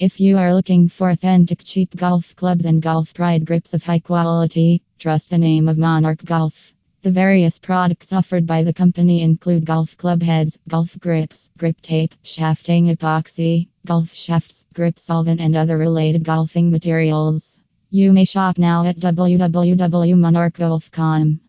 If you are looking for authentic cheap golf clubs and golf pride grips of high quality, trust the name of Monark Golf. The various products offered by the company include golf club heads, golf grips, grip tape, shafting epoxy, golf shafts, grip solvent, and other related golfing materials. You may shop now at www.monarkgolf.com.